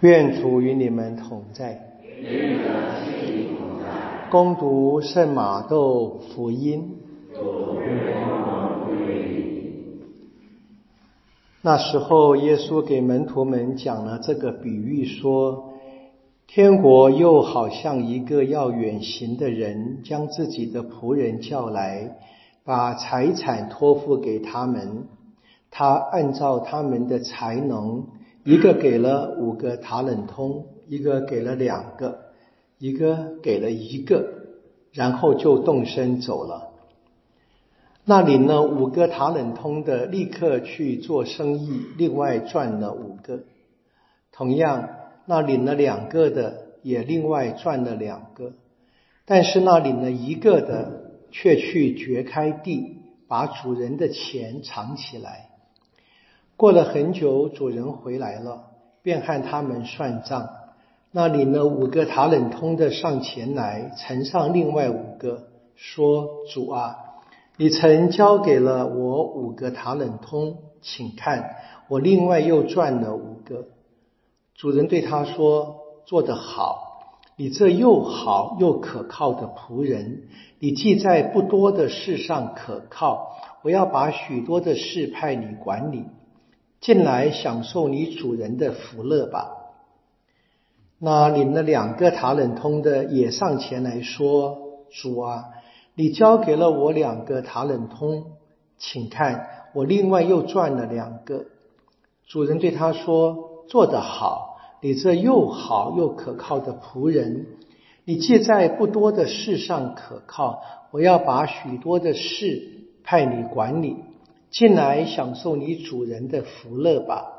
愿主与你们同在。愿的心灵同在。恭读圣马窦福音。那时候，耶稣给门徒们讲了这个比喻，说：天国又好像一个要远行的人，将自己的仆人叫来，把财产托付给他们。他按照他们的才能。一个给了五个塔冷通，一个给了两个，一个给了一个，然后就动身走了。那领了五个塔冷通的立刻去做生意，另外赚了五个。同样，那领了两个的也另外赚了两个。但是那领了一个的却去掘开地，把主人的钱藏起来。过了很久，主人回来了，便和他们算账。那领了五个塔冷通的上前来，呈上另外五个，说：“主啊，你曾交给了我五个塔冷通，请看，我另外又赚了五个。”主人对他说：“做得好，你这又好又可靠的仆人，你既在不多的事上可靠，我要把许多的事派你管理。”进来享受你主人的福乐吧。那领了两个塔冷通的也上前来说：“主啊，你交给了我两个塔冷通，请看，我另外又赚了两个。”主人对他说：“做得好，你这又好又可靠的仆人，你既在不多的事上可靠，我要把许多的事派你管理。”进来享受你主人的福乐吧。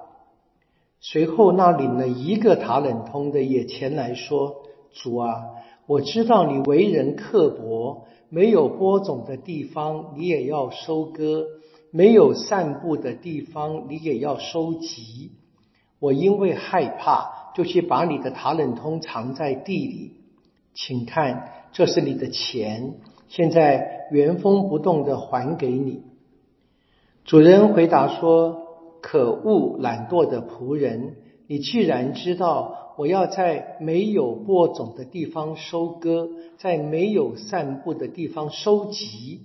随后，那领了一个塔冷通的也前来说：“主啊，我知道你为人刻薄，没有播种的地方你也要收割，没有散布的地方你也要收集。我因为害怕，就去把你的塔冷通藏在地里。请看，这是你的钱，现在原封不动的还给你。”主人回答说：“可恶，懒惰的仆人！你既然知道我要在没有播种的地方收割，在没有散布的地方收集，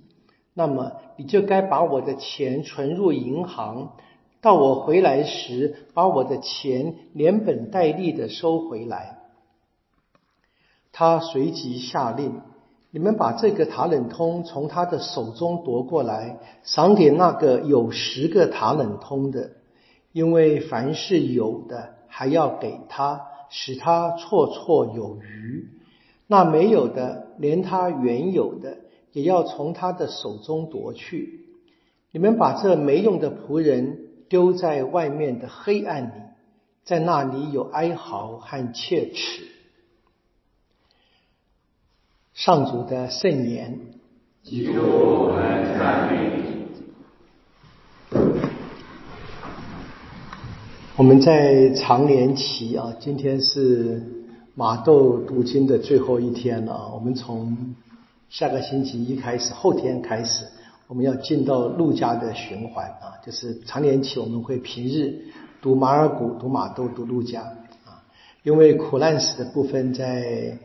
那么你就该把我的钱存入银行，到我回来时，把我的钱连本带利的收回来。”他随即下令。你们把这个塔冷通从他的手中夺过来，赏给那个有十个塔冷通的，因为凡是有的，还要给他，使他绰绰有余；那没有的，连他原有的，也要从他的手中夺去。你们把这没用的仆人丢在外面的黑暗里，在那里有哀嚎和切齿。上主的圣言。基督，我们赞美你。我们在长年期啊，今天是马窦读经的最后一天了。啊我们从下个星期一开始，后天开始，我们要进到路加的循环啊，就是长年期我们会平日读马尔谷、读马窦、读路加啊，因为苦难史的部分在。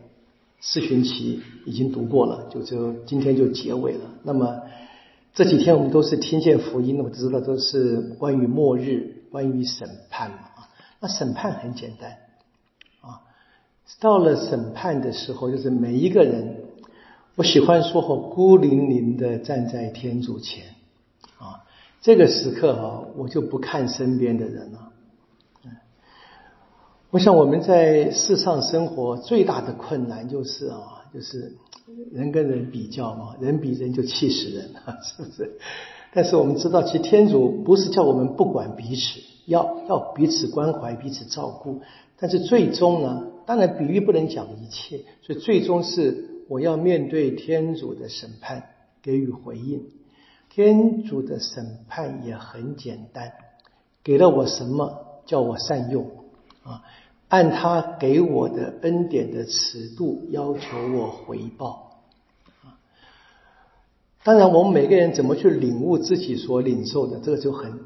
四旬期已经读过了，就就今天就结尾了。那么这几天我们都是听见福音，我知道都是关于末日、关于审判嘛。那审判很简单啊，到了审判的时候，就是每一个人，我喜欢说哈，孤零零的站在天主前啊，这个时刻哈，我就不看身边的人了。我想我们在世上生活最大的困难就是啊，就是人跟人比较嘛，人比人就气死人啊，是不是？但是我们知道，其实天主不是叫我们不管彼此，要要彼此关怀、彼此照顾。但是最终呢，当然比喻不能讲一切，所以最终是我要面对天主的审判，给予回应。天主的审判也很简单，给了我什么，叫我善用。啊，按他给我的恩典的尺度要求我回报。啊，当然，我们每个人怎么去领悟自己所领受的，这个就很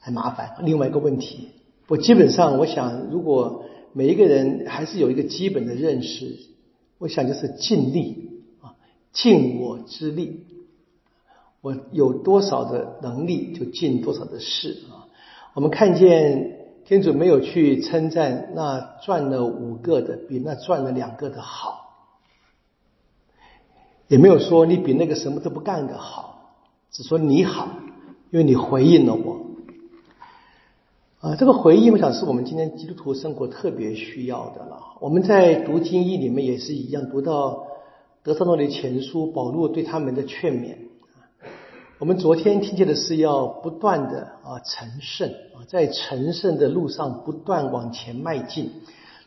很麻烦。另外一个问题，我基本上我想，如果每一个人还是有一个基本的认识，我想就是尽力啊，尽我之力。我有多少的能力，就尽多少的事啊。我们看见天主没有去称赞那赚了五个的比那赚了两个的好，也没有说你比那个什么都不干的好，只说你好，因为你回应了我。啊，这个回应，我想是我们今天基督徒生活特别需要的了。我们在读经义里面也是一样，读到德萨诺的前书，保罗对他们的劝勉。我们昨天听见的是要不断的啊成圣啊，在成圣的路上不断往前迈进。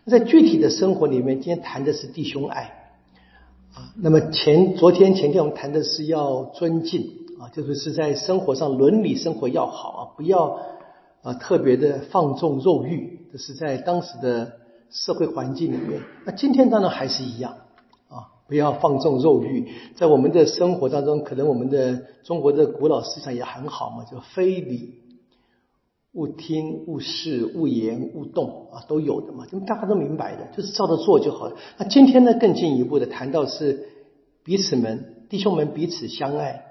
在具体的生活里面，今天谈的是弟兄爱啊。那么前昨天前天我们谈的是要尊敬啊，就是是在生活上伦理生活要好啊，不要啊特别的放纵肉欲。这是在当时的社会环境里面。那今天当然还是一样。不要放纵肉欲，在我们的生活当中，可能我们的中国的古老思想也很好嘛，就非礼勿听、勿视、勿言、勿动啊，都有的嘛，就大家都明白的，就是照着做就好了。那今天呢，更进一步的谈到是彼此们弟兄们彼此相爱，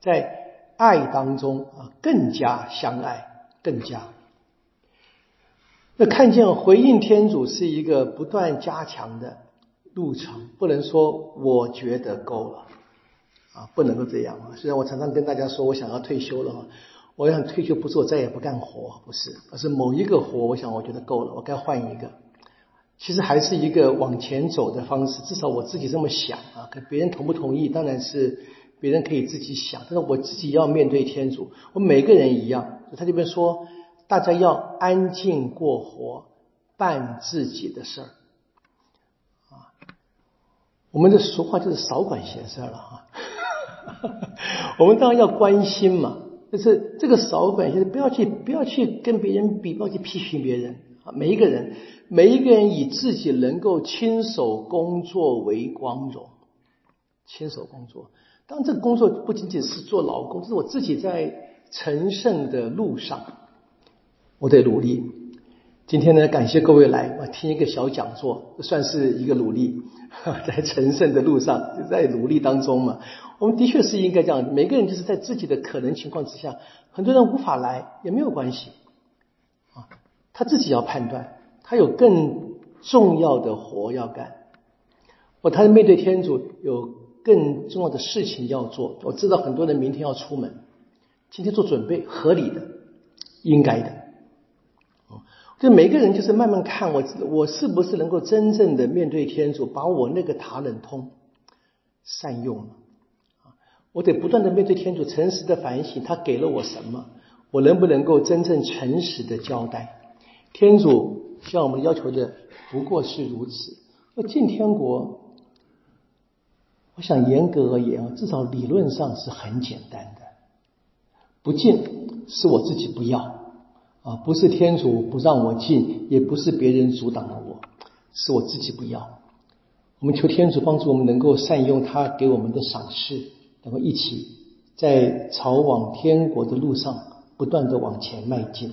在爱当中啊，更加相爱，更加。那看见回应天主是一个不断加强的。路程不能说我觉得够了啊，不能够这样啊。虽然我常常跟大家说我想要退休了，我想退休不是我再也不干活，不是，而是某一个活，我想我觉得够了，我该换一个。其实还是一个往前走的方式，至少我自己这么想啊。可别人同不同意，当然是别人可以自己想，但是我自己要面对天主。我每个人一样，他这边说，大家要安静过活，办自己的事儿。我们的俗话就是少管闲事了啊！我们当然要关心嘛，就是这个少管闲事，不要去不要去跟别人比，不要去批评别人啊！每一个人，每一个人以自己能够亲手工作为光荣，亲手工作。当，这个工作不仅仅是做劳工，是我自己在成圣的路上，我得努力。今天呢，感谢各位来，我听一个小讲座，算是一个努力。在成圣的路上，在努力当中嘛。我们的确是应该这样，每个人就是在自己的可能情况之下，很多人无法来也没有关系啊。他自己要判断，他有更重要的活要干，或他面对天主有更重要的事情要做。我知道很多人明天要出门，今天做准备，合理的，应该的。就每个人就是慢慢看我，我是不是能够真正的面对天主，把我那个塔冷通善用了啊？我得不断的面对天主，诚实的反省，他给了我什么？我能不能够真正诚实的交代？天主向我们要求的不过是如此。那进天国，我想严格而言啊，至少理论上是很简单的。不进是我自己不要。啊，不是天主不让我进，也不是别人阻挡了我，是我自己不要。我们求天主帮助我们，能够善用他给我们的赏赐，能够一起在朝往天国的路上不断的往前迈进。